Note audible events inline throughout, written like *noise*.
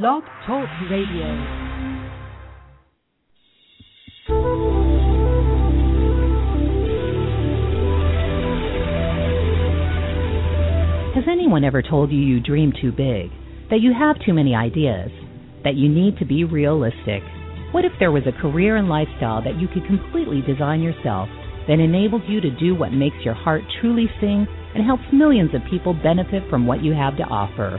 Blog Talk Radio. Has anyone ever told you you dream too big? That you have too many ideas? That you need to be realistic? What if there was a career and lifestyle that you could completely design yourself that enables you to do what makes your heart truly sing and helps millions of people benefit from what you have to offer?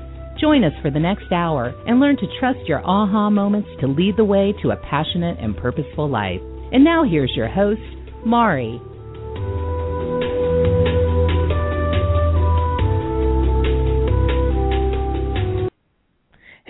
Join us for the next hour and learn to trust your aha moments to lead the way to a passionate and purposeful life. And now here's your host, Mari.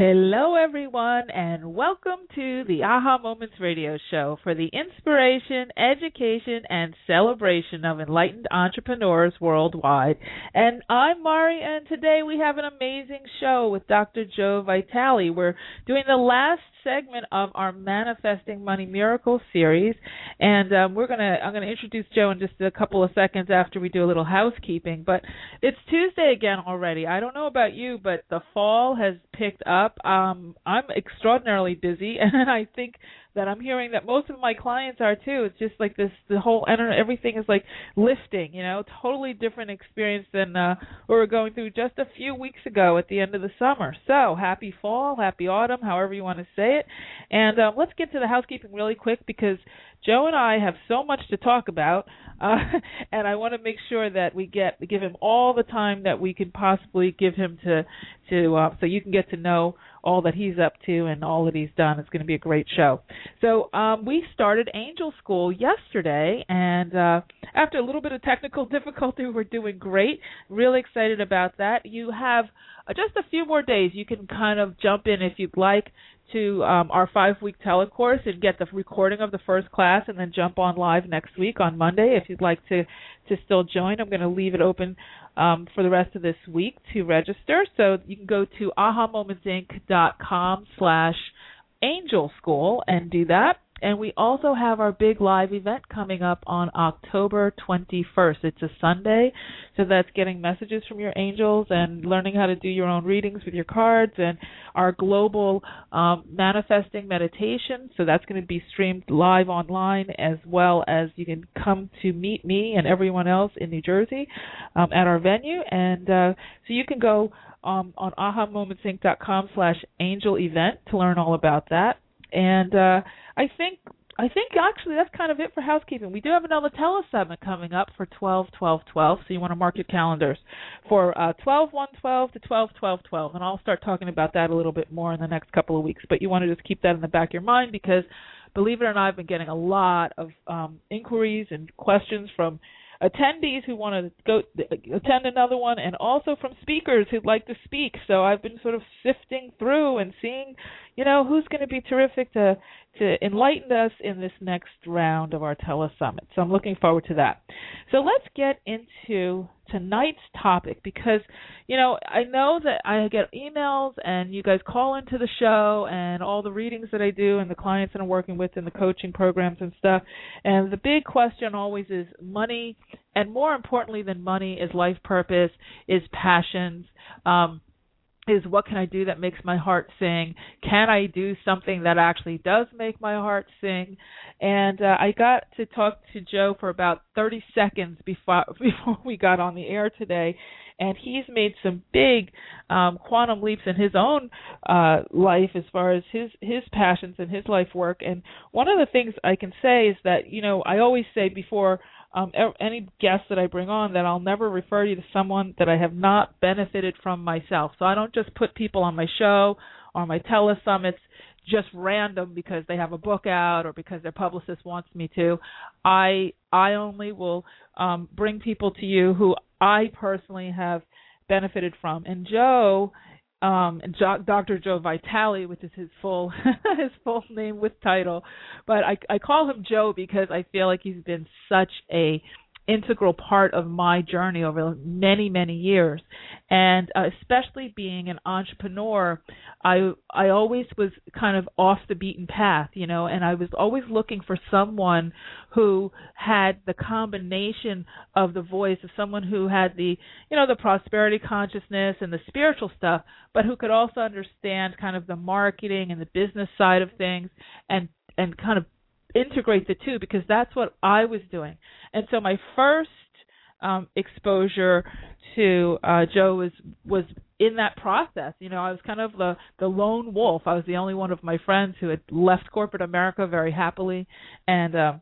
Hello, everyone, and welcome to the Aha Moments radio show for the inspiration, education, and celebration of enlightened entrepreneurs worldwide. And I'm Mari, and today we have an amazing show with Dr. Joe Vitale. We're doing the last segment of our Manifesting Money Miracle series, and um, we're gonna I'm gonna introduce Joe in just a couple of seconds after we do a little housekeeping. But it's Tuesday again already. I don't know about you, but the fall has picked up. Um, I'm extraordinarily busy, *laughs* and I think that I'm hearing that most of my clients are too. It's just like this the whole internet, everything is like lifting, you know, totally different experience than uh we were going through just a few weeks ago at the end of the summer. So, happy fall, happy autumn, however you want to say it. And um, let's get to the housekeeping really quick because Joe and I have so much to talk about, *laughs* uh, and I want to make sure that we get give him all the time that we can possibly give him to to uh, so you can get to know all that he's up to and all that he's done. It's going to be a great show. So um, we started Angel School yesterday, and uh, after a little bit of technical *laughs* difficulty, we're doing great. Really excited about that. You have uh, just a few more days. You can kind of jump in if you'd like to um, our five week telecourse and get the recording of the first class and then jump on live next week on Monday if you'd like to to still join. I'm going to leave it open um, for the rest of this week to register. So you can go to ahamomentsinc.com slash angel school and do that. And we also have our big live event coming up on October 21st. It's a Sunday, so that's getting messages from your angels and learning how to do your own readings with your cards and our global um, manifesting meditation. So that's going to be streamed live online as well as you can come to meet me and everyone else in New Jersey um, at our venue. And uh, so you can go um, on ahamomentsinc.com slash angel event to learn all about that. And uh, I think I think actually that's kind of it for housekeeping. We do have another telesummit coming up for 12 12 12, so you want to mark your calendars for uh 12 1 12 to 12 12 12 and I'll start talking about that a little bit more in the next couple of weeks, but you want to just keep that in the back of your mind because believe it or not I've been getting a lot of um inquiries and questions from attendees who want to go attend another one, and also from speakers who'd like to speak. So I've been sort of sifting through and seeing, you know, who's going to be terrific to to enlighten us in this next round of our telesummit. So I'm looking forward to that. So let's get into tonight's topic because, you know, I know that I get emails and you guys call into the show and all the readings that I do and the clients that I'm working with and the coaching programs and stuff. And the big question always is money, and more importantly than money is life purpose, is passions. Um, is what can I do that makes my heart sing? Can I do something that actually does make my heart sing? And uh, I got to talk to Joe for about 30 seconds before *laughs* before we got on the air today, and he's made some big um, quantum leaps in his own uh, life as far as his his passions and his life work. And one of the things I can say is that you know I always say before um, any guest that I bring on that I'll never refer you to someone that I have not benefited from myself. So I don't just put people on my show or my telesummits just random because they have a book out or because their publicist wants me to. I I only will um, bring people to you who I personally have benefited from. And Joe um and jo- Dr. Joe Vitale, which is his full *laughs* his full name with title, but I I call him Joe because I feel like he's been such a integral part of my journey over many many years and uh, especially being an entrepreneur i i always was kind of off the beaten path you know and i was always looking for someone who had the combination of the voice of someone who had the you know the prosperity consciousness and the spiritual stuff but who could also understand kind of the marketing and the business side of things and and kind of integrate the two because that's what I was doing. And so my first um exposure to uh Joe was was in that process. You know, I was kind of the the lone wolf. I was the only one of my friends who had left corporate America very happily and um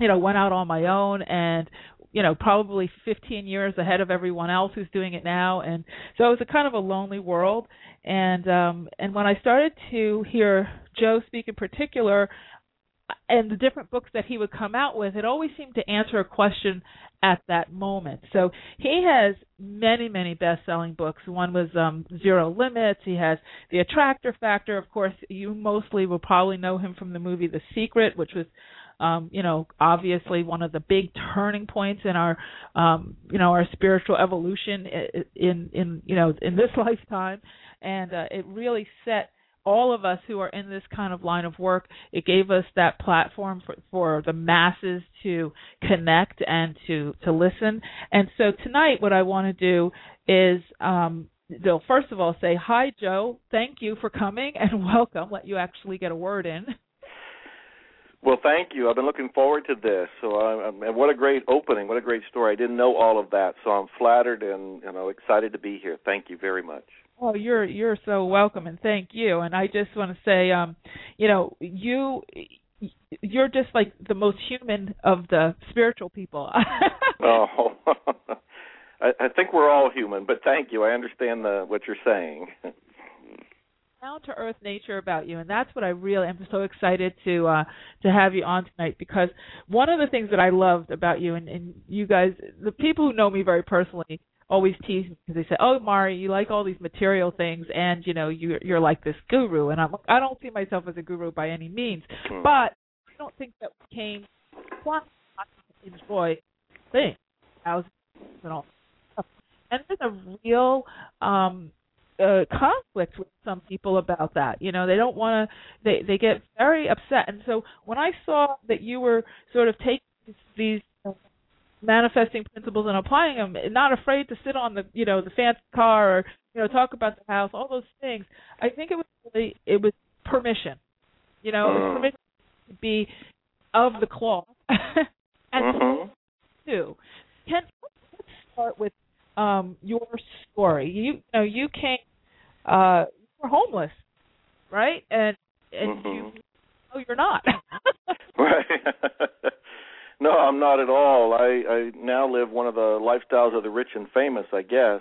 you know, went out on my own and you know, probably 15 years ahead of everyone else who's doing it now and so it was a kind of a lonely world and um and when I started to hear Joe speak in particular and the different books that he would come out with, it always seemed to answer a question at that moment. So he has many, many best-selling books. One was um, Zero Limits. He has The Attractor Factor. Of course, you mostly will probably know him from the movie The Secret, which was um, you know, obviously one of the big turning points in our, um, you know, our spiritual evolution in, in, you know, in this *laughs* lifetime, and uh, it really set all of us who are in this kind of line of work, it gave us that platform for, for the masses to connect and to to listen. And so tonight, what I want to do is um, they'll first of all say hi, Joe. Thank you for coming and *laughs* welcome. Let you actually get a word in. Well, thank you. I've been looking forward to this. So, I'm, and what a great opening! What a great story. I didn't know all of that, so I'm flattered and you know excited to be here. Thank you very much. Oh, you're you're so welcome and thank you. And I just want to say, um, you know, you you're just like the most human of the spiritual people. *laughs* oh, *laughs* I, I think we're all human, but thank you. I understand the what you're saying. down to earth nature about you and that's what I really am so excited to uh to have you on tonight because one of the things that I loved about you and, and you guys the people who know me very personally always tease me because they say, "Oh, Mari, you like all these material things, and you know you're you're like this guru." And I'm like, I don't see myself as a guru by any means, hmm. but I don't think that we came quite enjoy things, houses and all. And there's a real um uh conflict with some people about that. You know, they don't want to. They they get very upset. And so when I saw that you were sort of taking these manifesting principles and applying them, not afraid to sit on the you know the fancy car or you know talk about the house, all those things. I think it was really, it was permission, you know, mm. permission to be of the cloth *laughs* and mm-hmm. too. Can let's start with um your story. You, you know you came uh you were homeless, right? And and mm-hmm. you oh you're not. *laughs* right. *laughs* No, I'm not at all. I, I now live one of the lifestyles of the rich and famous, I guess.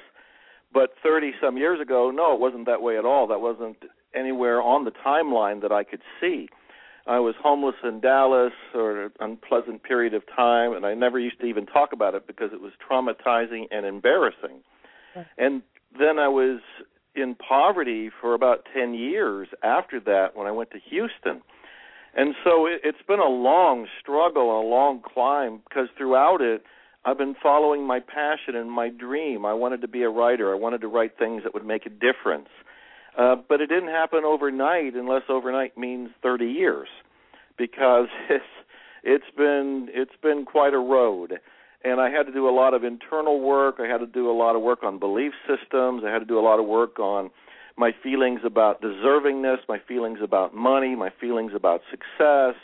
But 30 some years ago, no, it wasn't that way at all. That wasn't anywhere on the timeline that I could see. I was homeless in Dallas for an unpleasant period of time, and I never used to even talk about it because it was traumatizing and embarrassing. Right. And then I was in poverty for about 10 years after that when I went to Houston and so it, it's been a long struggle, a long climb, because throughout it, I've been following my passion and my dream. I wanted to be a writer. I wanted to write things that would make a difference. Uh, but it didn't happen overnight, unless overnight means 30 years, because *laughs* it's it's been it's been quite a road. And I had to do a lot of internal work. I had to do a lot of work on belief systems. I had to do a lot of work on my feelings about deservingness, my feelings about money, my feelings about success,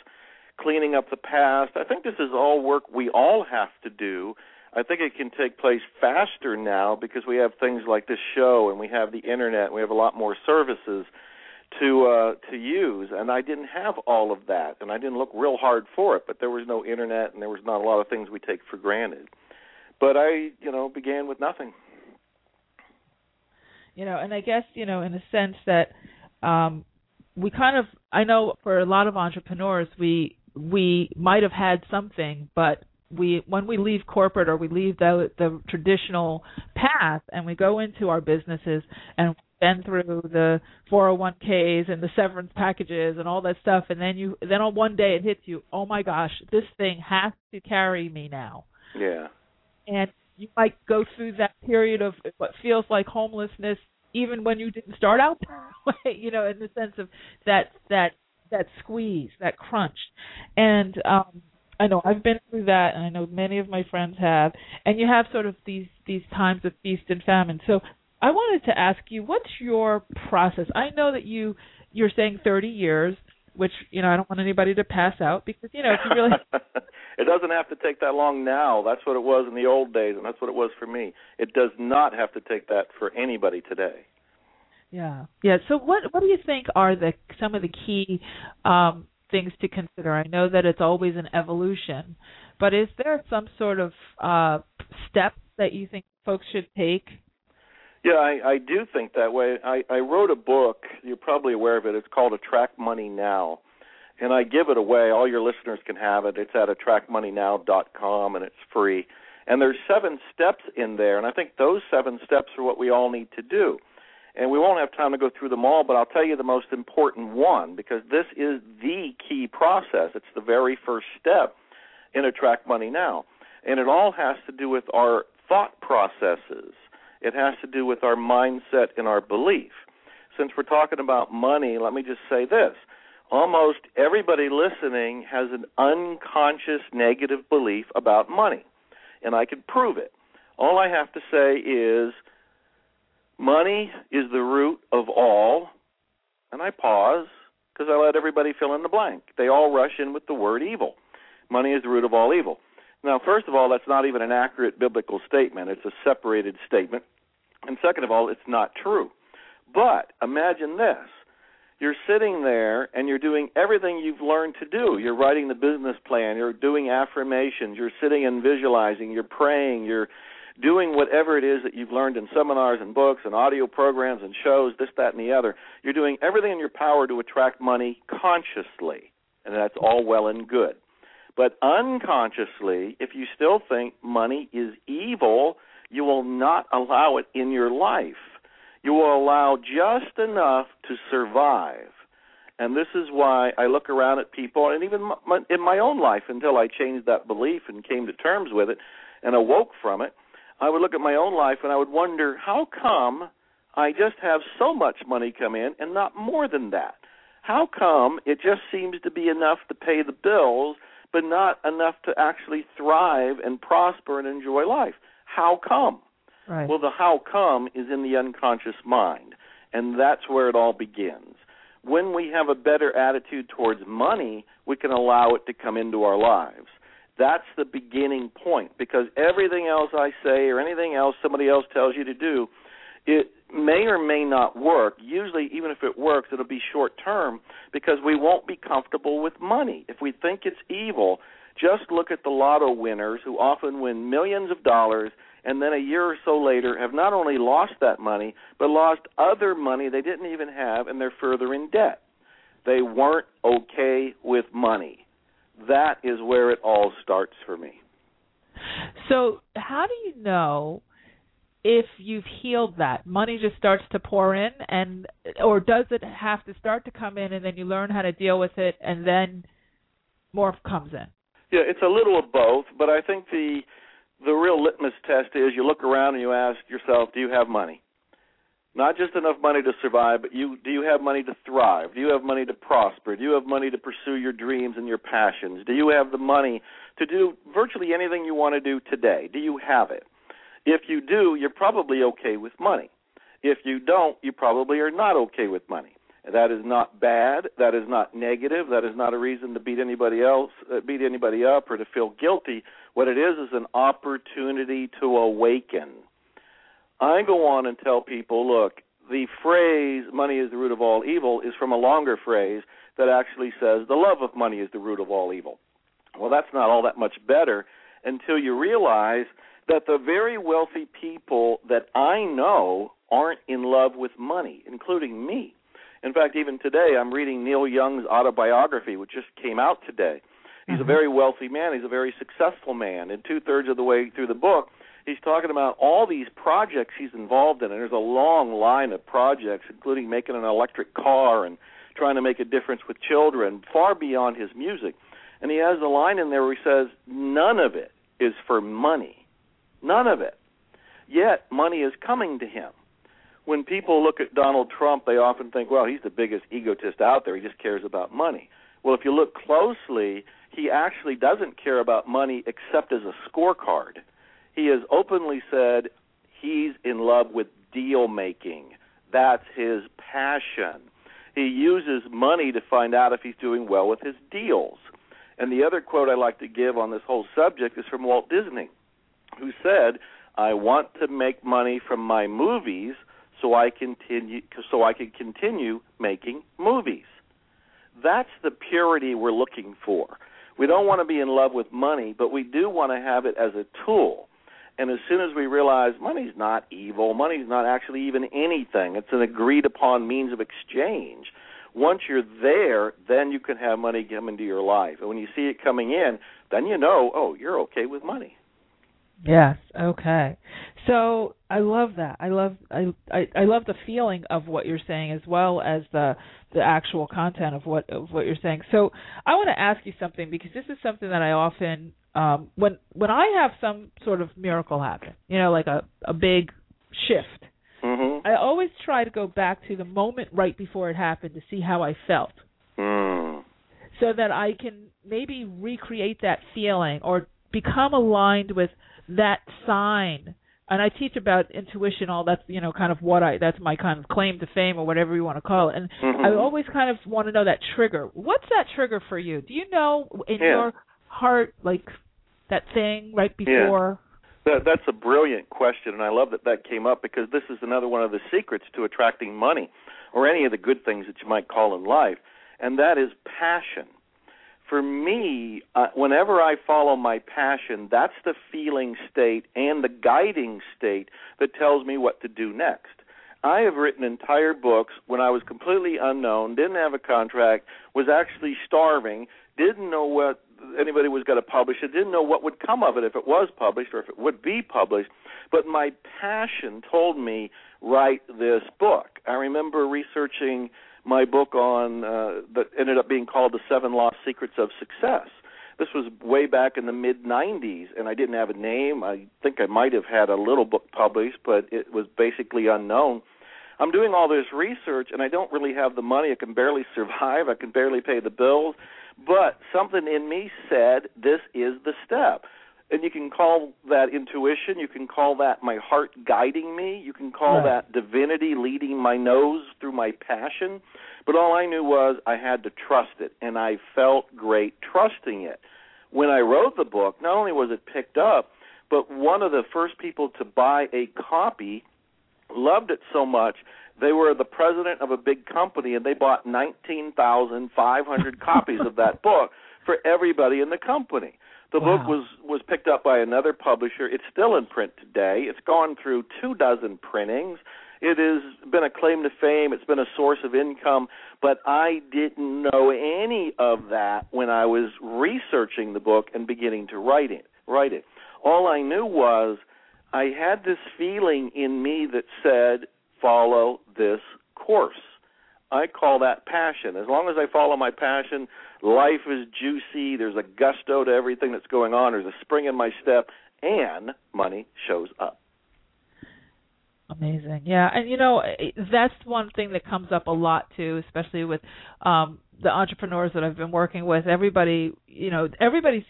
cleaning up the past. I think this is all work we all have to do. I think it can take place faster now because we have things like this show and we have the internet and we have a lot more services to uh to use and I didn't have all of that and I didn't look real hard for it but there was no internet and there was not a lot of things we take for granted but I you know began with nothing you know and i guess you know in a sense that um we kind of i know for a lot of entrepreneurs we we might have had something but we when we leave corporate or we leave the the traditional path and we go into our businesses and been through the 401ks and the severance packages and all that stuff and then you then on one day it hits you oh my gosh this thing has to carry me now. Yeah. And you might go through that period of what feels like homelessness even when you didn't start out *laughs* that way you know in the sense of that that that squeeze that crunch and um I know I've been through that, and I know many of my friends have. And you have sort of these these times of feast and famine. So I wanted to ask you, what's your process? I know that you you're saying 30 years, which you know I don't want anybody to pass out because you know if you really *laughs* it doesn't have to take that long now. That's what it was in the old days, and that's what it was for me. It does not have to take that for anybody today. Yeah, yeah. So what what do you think are the some of the key um, things to consider? I know that it's always an evolution, but is there some sort of uh, steps that you think folks should take? Yeah, I, I do think that way. I, I wrote a book. You're probably aware of it. It's called Attract Money Now, and I give it away. All your listeners can have it. It's at attractmoneynow.com, and it's free. And there's seven steps in there, and I think those seven steps are what we all need to do and we won't have time to go through them all, but I'll tell you the most important one because this is the key process. It's the very first step in Attract Money Now. And it all has to do with our thought processes, it has to do with our mindset and our belief. Since we're talking about money, let me just say this. Almost everybody listening has an unconscious negative belief about money, and I can prove it. All I have to say is Money is the root of all, and I pause because I let everybody fill in the blank. They all rush in with the word evil. Money is the root of all evil. Now, first of all, that's not even an accurate biblical statement. It's a separated statement. And second of all, it's not true. But imagine this. You're sitting there and you're doing everything you've learned to do. You're writing the business plan, you're doing affirmations, you're sitting and visualizing, you're praying, you're doing whatever it is that you've learned in seminars and books and audio programs and shows, this, that, and the other. You're doing everything in your power to attract money consciously, and that's all well and good. But unconsciously, if you still think money is evil, you will not allow it in your life. You will allow just enough to survive. And this is why I look around at people, and even in my own life, until I changed that belief and came to terms with it and awoke from it, I would look at my own life and I would wonder how come I just have so much money come in and not more than that? How come it just seems to be enough to pay the bills, but not enough to actually thrive and prosper and enjoy life? How come? Right. Well, the how come is in the unconscious mind, and that's where it all begins. When we have a better attitude towards money, we can allow it to come into our lives. That's the beginning point because everything else I say or anything else somebody else tells you to do, it may or may not work. Usually, even if it works, it'll be short term because we won't be comfortable with money. If we think it's evil, just look at the lotto winners who often win millions of dollars and then a year or so later have not only lost that money, but lost other money they didn't even have and they're further in debt. They weren't okay with money that is where it all starts for me. So, how do you know if you've healed that? Money just starts to pour in and or does it have to start to come in and then you learn how to deal with it and then more comes in? Yeah, it's a little of both, but I think the the real litmus test is you look around and you ask yourself, do you have money? not just enough money to survive, but you do you have money to thrive? Do you have money to prosper? Do you have money to pursue your dreams and your passions? Do you have the money to do virtually anything you want to do today? Do you have it? If you do, you're probably okay with money. If you don't, you probably are not okay with money. That is not bad. That is not negative. That is not a reason to beat anybody else, uh, beat anybody up, or to feel guilty. What it is is an opportunity to awaken I go on and tell people, look, the phrase money is the root of all evil is from a longer phrase that actually says the love of money is the root of all evil. Well, that's not all that much better until you realize that the very wealthy people that I know aren't in love with money, including me. In fact, even today, I'm reading Neil Young's autobiography, which just came out today. He's mm-hmm. a very wealthy man. He's a very successful man. And two thirds of the way through the book, he's talking about all these projects he's involved in, and there's a long line of projects, including making an electric car and trying to make a difference with children, far beyond his music. And he has a line in there where he says, None of it is for money. None of it. Yet, money is coming to him. When people look at Donald Trump, they often think, well, he's the biggest egotist out there. He just cares about money. Well, if you look closely, he actually doesn't care about money except as a scorecard. He has openly said he's in love with deal making. That's his passion. He uses money to find out if he's doing well with his deals. And the other quote I like to give on this whole subject is from Walt Disney, who said, "I want to make money from my movies so I continue so I can continue making movies." That's the purity we're looking for. We don't want to be in love with money, but we do want to have it as a tool. And as soon as we realize money's not evil, money's not actually even anything, it's an agreed upon means of exchange. Once you're there, then you can have money come into your life. And when you see it coming in, then you know, oh, you're okay with money. Yes. Okay. So I love that. I love I, I I love the feeling of what you're saying as well as the the actual content of what of what you're saying. So I want to ask you something because this is something that I often um when when I have some sort of miracle happen, you know, like a a big shift. Mm-hmm. I always try to go back to the moment right before it happened to see how I felt. Mm. So that I can maybe recreate that feeling or become aligned with that sign and I teach about intuition. All that's you know kind of what I that's my kind of claim to fame or whatever you want to call it. And mm-hmm. I always kind of want to know that trigger. What's that trigger for you? Do you know in yeah. your heart like that thing right before? Yeah. That, that's a brilliant question, and I love that that came up because this is another one of the secrets to attracting money, or any of the good things that you might call in life, and that is passion for me, uh, whenever I follow my passion, that's the feeling state and the guiding state that tells me what to do next. I have written entire books when I was completely unknown, didn't have a contract, was actually starving, didn't know what anybody was going to publish it, didn't know what would come of it if it was published or if it would be published, but my passion told me write this book. I remember researching my book on uh, that ended up being called The Seven Lost Secrets of Success. This was way back in the mid 90s, and I didn't have a name. I think I might have had a little book published, but it was basically unknown. I'm doing all this research, and I don't really have the money. I can barely survive. I can barely pay the bills. But something in me said, this is the step and you can call that intuition. You can call that my heart guiding me. You can call right. that divinity leading my nose through my passion. But all i knew was i had to trust it and i felt great trusting it. When i wrote the book not only was it picked up but one of the first people to buy a copy loved it so much they were the president of a big company and they bought 19,500 copies of that *laughs* book for everybody in the company the wow. book was was picked up by another publisher. It's still in print today. It's gone through two dozen printings. It has been a claim to fame. It's been a source of income, but I didn't know any of that when I was researching the book and beginning to write it. Write it. All I knew was I had this feeling in me that said, "Follow this course." I call that passion. As long as I follow my passion, life is juicy. There's a gusto to everything that's going on. There's a spring in my step, and money shows up. Amazing. Yeah, and you know that's one thing that comes up a lot too, especially with um the entrepreneurs that I've been working with. Everybody, you know, everybody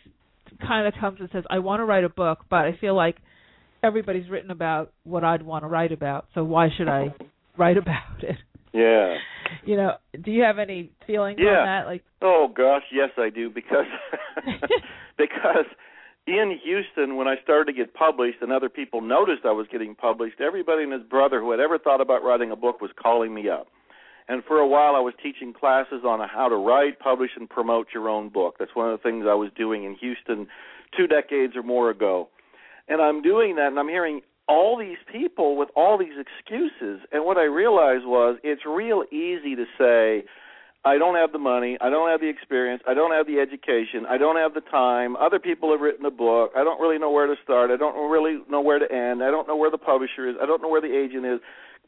kind of comes and says, "I want to write a book, but I feel like everybody's written about what I'd want to write about, so why should I *laughs* write about it?" Yeah. You know, do you have any feelings yeah. on that? Like, oh gosh, yes, I do because *laughs* *laughs* because in Houston, when I started to get published, and other people noticed I was getting published, everybody and his brother who had ever thought about writing a book was calling me up. And for a while, I was teaching classes on how to write, publish, and promote your own book. That's one of the things I was doing in Houston two decades or more ago. And I'm doing that, and I'm hearing all these people with all these excuses. And what I realized was it's real easy to say, I don't have the money, I don't have the experience, I don't have the education, I don't have the time. Other people have written a book. I don't really know where to start. I don't really know where to end. I don't know where the publisher is. I don't know where the agent is.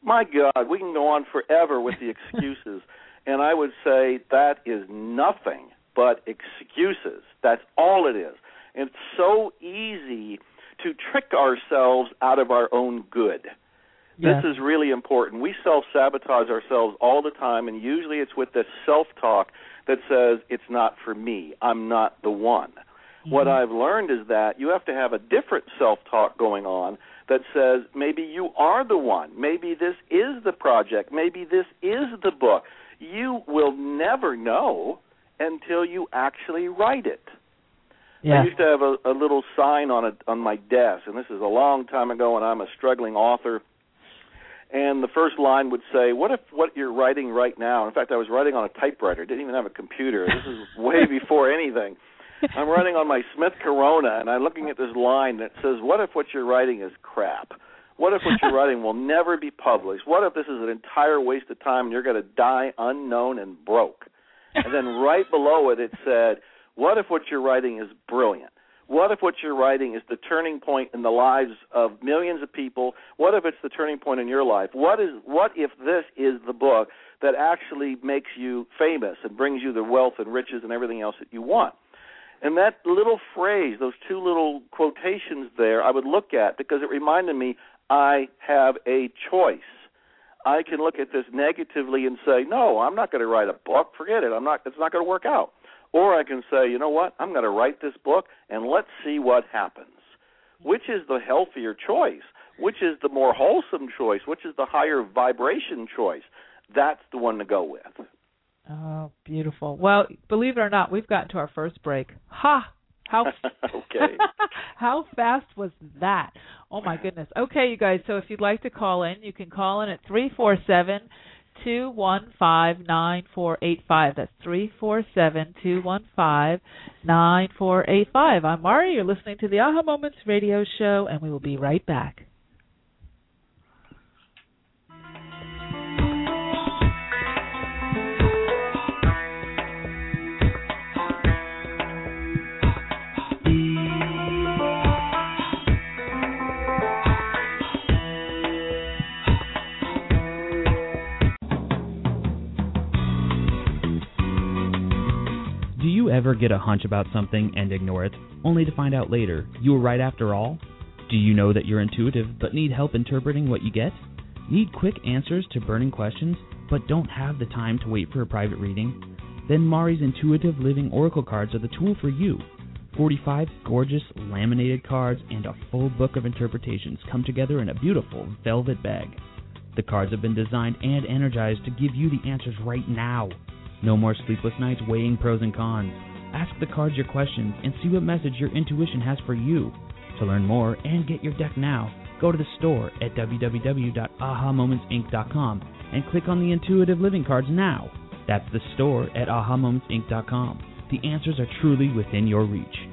My God, we can go on forever with the *laughs* excuses. and I would say that is nothing but excuses. That's all it is. And it's so easy to trick ourselves out of our own good. This is really important. We self sabotage ourselves all the time, and usually it's with this self talk that says, It's not for me. I'm not the one. Mm-hmm. What I've learned is that you have to have a different self talk going on that says, Maybe you are the one. Maybe this is the project. Maybe this is the book. You will never know until you actually write it. Yeah. I used to have a, a little sign on a on my desk, and this is a long time ago, and I'm a struggling author and the first line would say, "What if what you're writing right now?" In fact, I was writing on a typewriter. Didn't even have a computer. This is *laughs* way before anything. I'm writing on my Smith Corona, and I'm looking at this line that says, "What if what you're writing is crap? What if what you're writing will never be published? What if this is an entire waste of time and you're going to die unknown and broke?" And then right below it, it said, "What if what you're writing is brilliant?" What if what you're writing is the turning point in the lives of millions of people? What if it's the turning point in your life? What is what if this is the book that actually makes you famous and brings you the wealth and riches and everything else that you want? And that little phrase, those two little quotations there, I would look at because it reminded me I have a choice. I can look at this negatively and say, "No, I'm not going to write a book. Forget it. I'm not it's not going to work out." Or I can say, you know what, I'm going to write this book and let's see what happens. Which is the healthier choice? Which is the more wholesome choice? Which is the higher vibration choice? That's the one to go with. Oh, beautiful. Well, believe it or not, we've gotten to our first break. Ha! How *laughs* *laughs* okay. how fast was that? Oh my goodness. Okay, you guys. So if you'd like to call in, you can call in at three four seven two one five nine four eight five. That's three four seven two one five nine four eight five. I'm Mari. You're listening to the Aha Moments Radio Show, and we will be right back. Ever get a hunch about something and ignore it, only to find out later you were right after all? Do you know that you're intuitive but need help interpreting what you get? Need quick answers to burning questions but don't have the time to wait for a private reading? Then Mari's Intuitive Living Oracle cards are the tool for you. 45 gorgeous laminated cards and a full book of interpretations come together in a beautiful velvet bag. The cards have been designed and energized to give you the answers right now. No more sleepless nights weighing pros and cons. Ask the cards your questions and see what message your intuition has for you. To learn more and get your deck now, go to the store at www.ahamomentsinc.com and click on the Intuitive Living cards now. That's the store at ahamomentsinc.com. The answers are truly within your reach.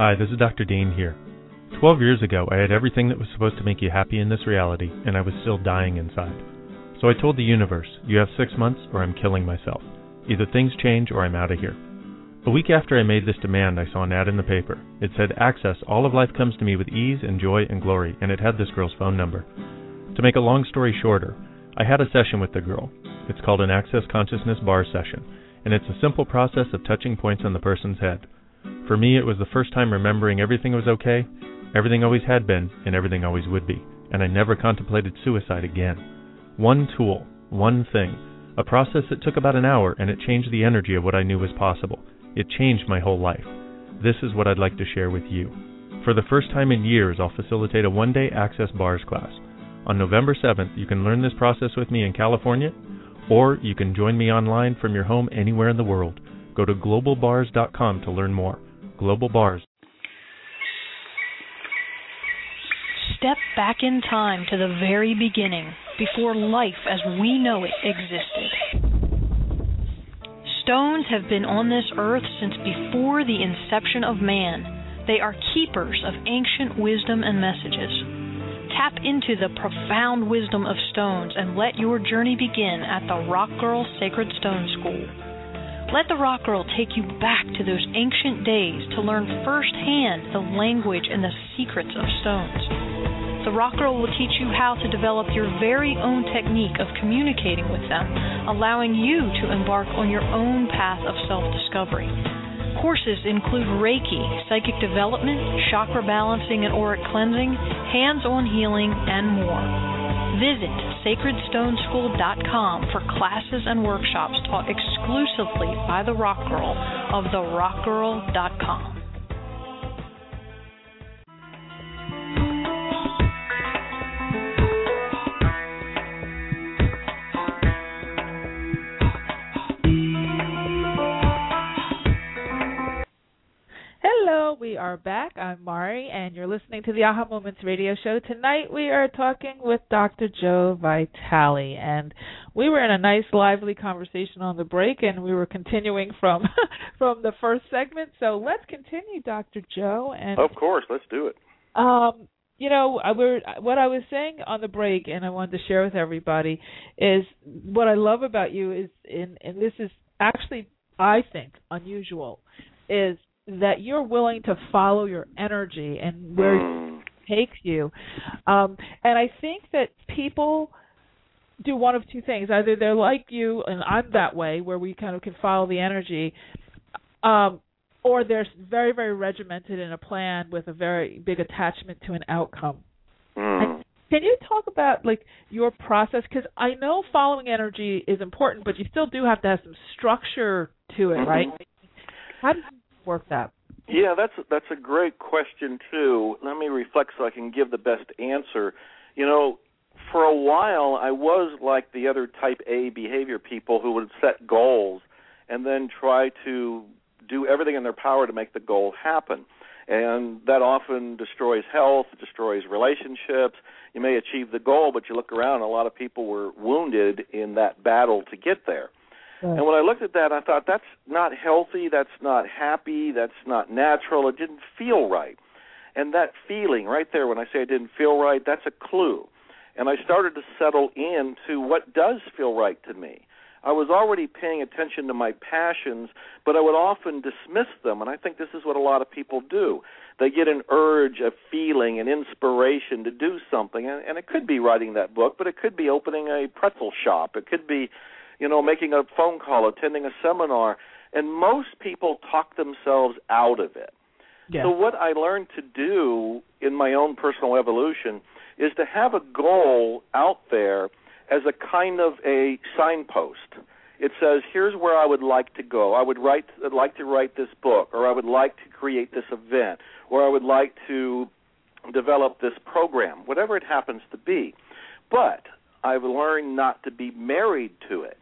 Hi, this is Dr. Dain Heer. Twelve years ago, I had everything that was supposed to make you happy in this reality, and I was still dying inside. So I told the universe, You have six months or I'm killing myself. Either things change or I'm out of here. A week after I made this demand, I saw an ad in the paper. It said, Access, all of life comes to me with ease and joy and glory, and it had this girl's phone number. To make a long story shorter, I had a session with the girl. It's called an Access Consciousness Bar session, and it's a simple process of touching points on the person's head. For me, it was the first time remembering everything was okay, everything always had been, and everything always would be, and I never contemplated suicide again. One tool, one thing, a process that took about an hour, and it changed the energy of what I knew was possible. It changed my whole life. This is what I'd like to share with you. For the first time in years, I'll facilitate a one day Access Bars class. On November 7th, you can learn this process with me in California, or you can join me online from your home anywhere in the world. Go to globalbars.com to learn more. Global Bars. Step back in time to the very beginning, before life as we know it existed. Stones have been on this earth since before the inception of man. They are keepers of ancient wisdom and messages. Tap into the profound wisdom of stones and let your journey begin at the Rock Girl Sacred Stone School. Let the Rock Girl take you back to those ancient days to learn firsthand the language and the secrets of stones. The Rock Girl will teach you how to develop your very own technique of communicating with them, allowing you to embark on your own path of self discovery. Courses include Reiki, psychic development, chakra balancing and auric cleansing, hands on healing, and more. Visit sacredstoneschool.com for classes and workshops taught exclusively by the Rock Girl of therockgirl.com. are back. I'm Mari, and you're listening to the Aha Moments radio show. Tonight we are talking with Dr. Joe Vitale, and we were in a nice, lively conversation on the break, and we were continuing from *laughs* from the first segment. So let's continue, Dr. Joe. And of course, let's do it. Um, you know, I were what I was saying on the break, and I wanted to share with everybody is what I love about you is, in, and this is actually I think unusual, is that you're willing to follow your energy and where it takes you. Um, and I think that people do one of two things. Either they're like you and I'm that way where we kind of can follow the energy, um, or they're very, very regimented in a plan with a very big attachment to an outcome. Mm. Can you talk about like your process? Because I know following energy is important, but you still do have to have some structure to it, mm-hmm. right? How do you Yeah, that's that's a great question too. Let me reflect so I can give the best answer. You know, for a while I was like the other type A behavior people who would set goals and then try to do everything in their power to make the goal happen. And that often destroys health, destroys relationships. You may achieve the goal, but you look around, a lot of people were wounded in that battle to get there. Right. And when I looked at that, I thought that's not healthy, that's not happy, that's not natural. It didn't feel right. And that feeling right there, when I say it didn't feel right, that's a clue. And I started to settle into what does feel right to me. I was already paying attention to my passions, but I would often dismiss them. And I think this is what a lot of people do. They get an urge, a feeling, an inspiration to do something. And, and it could be writing that book, but it could be opening a pretzel shop. It could be you know, making a phone call, attending a seminar, and most people talk themselves out of it. So what I learned to do in my own personal evolution is to have a goal out there as a kind of a signpost. It says, "Here's where I would like to go. I would write, I'd like to write this book, or I would like to create this event, or I would like to develop this program, whatever it happens to be." But I've learned not to be married to it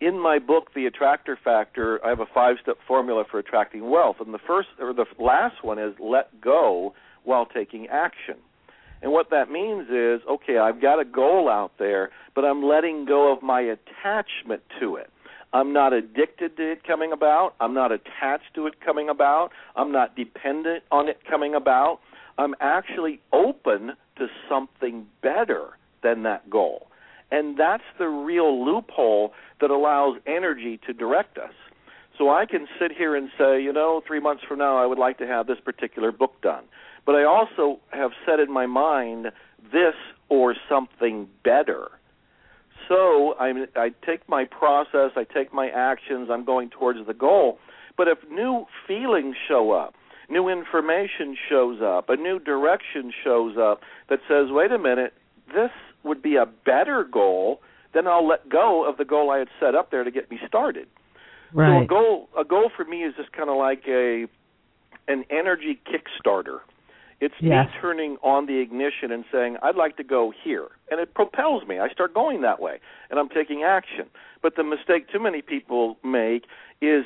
in my book, The Attractor Factor, I have a five-step formula for attracting wealth, and the first or the last one is let go while taking action. And what that means is, okay, I've got a goal out there, but I'm letting go of my attachment to it. I'm not addicted to it coming about. I'm not attached to it coming about. I'm not dependent on it coming about. I'm actually open to something better than that goal. And that's the real loophole that allows energy to direct us. So I can sit here and say, you know, three months from now, I would like to have this particular book done. But I also have set in my mind this or something better. So I, I take my process, I take my actions, I'm going towards the goal. But if new feelings show up, new information shows up, a new direction shows up that says, wait a minute, this would be a better goal, then I'll let go of the goal I had set up there to get me started. Right. So a goal a goal for me is just kind of like a an energy kickstarter. It's yes. me turning on the ignition and saying, I'd like to go here. And it propels me. I start going that way. And I'm taking action. But the mistake too many people make is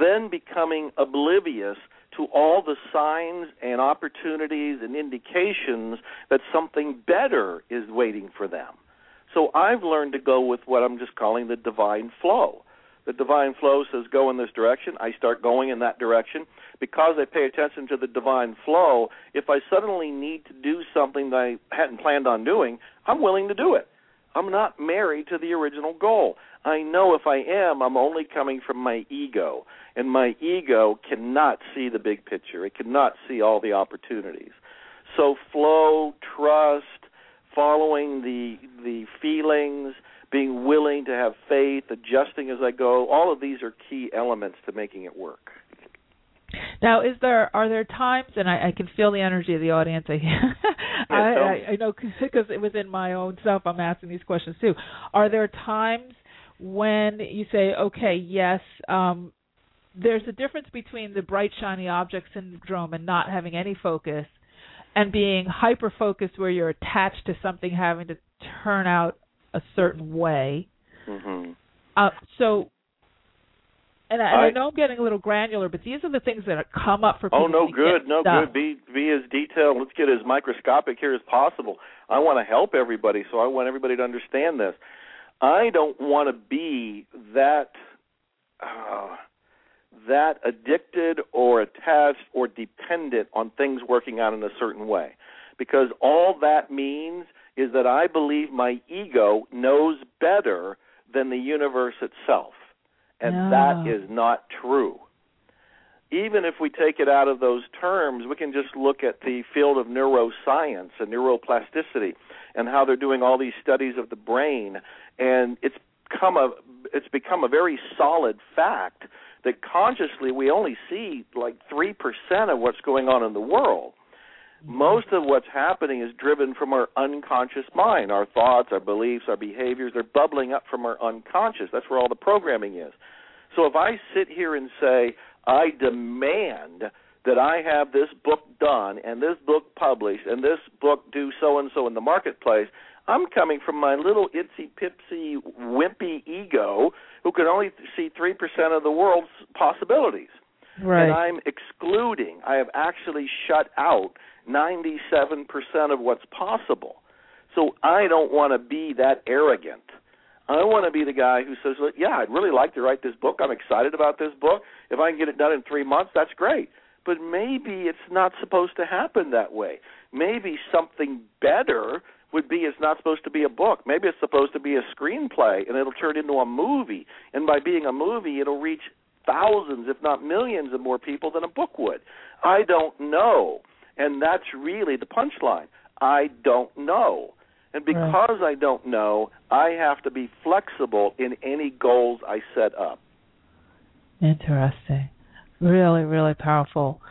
then becoming oblivious to all the signs and opportunities and indications that something better is waiting for them. So I've learned to go with what I'm just calling the divine flow. The divine flow says go in this direction. I start going in that direction. Because I pay attention to the divine flow, if I suddenly need to do something that I hadn't planned on doing, I'm willing to do it. I'm not married to the original goal. I know if I am, I'm only coming from my ego, and my ego cannot see the big picture. It cannot see all the opportunities. So flow, trust, following the the feelings, being willing to have faith, adjusting as I go, all of these are key elements to making it work. Now, is there are there times, and I, I can feel the energy of the audience. I *laughs* I, I, I know because it was in my own self. I'm asking these questions too. Are there times when you say, okay, yes, um, there's a difference between the bright shiny object syndrome and not having any focus, and being hyper focused where you're attached to something having to turn out a certain way. Mm-hmm. Uh, so and I, I, I know I'm getting a little granular, but these are the things that come up for people. oh, no, good, no good. Be be as detailed. Let's get as microscopic here as possible. I want to help everybody, so I want everybody to understand this. I don't want to be that uh, that addicted or attached or dependent on things working out in a certain way, because all that means is that I believe my ego knows better than the universe itself. And No. that is not true. Even if we take it out of those terms, we can just look at the field of neuroscience and neuroplasticity and how they're doing all these studies of the brain and it's become a it's become a very solid fact that consciously we only see like 3% of what's going on in the world most of what's happening is driven from our unconscious mind. Our thoughts, our beliefs, our behaviors, they're bubbling up from our unconscious. That's where all the programming is. So if I sit here and say, I demand that I have this book done and this book published and this book do so and so in the marketplace, I'm coming from my little itsy pitsy wimpy ego who can only see 3% of the world's possibilities Right. and I'm excluding. I have actually shut out 97% of what's possible. So I don't want to be that arrogant. I want to be the guy who says, "Yeah, I'd really like to write this book. I'm excited about this book. If I can get it done in 3 months, that's great." But maybe it's not supposed to happen that way. Maybe something better would be it's not supposed to be a book. Maybe it's supposed to be a screenplay and it'll turn into a movie. And by being a movie, it'll reach thousands, if not millions, of more people than a book would. I don't know. And that's really the punchline. I don't know. And because I don't know, I have to be flexible in any goals I set up. Interesting. Really, really powerful.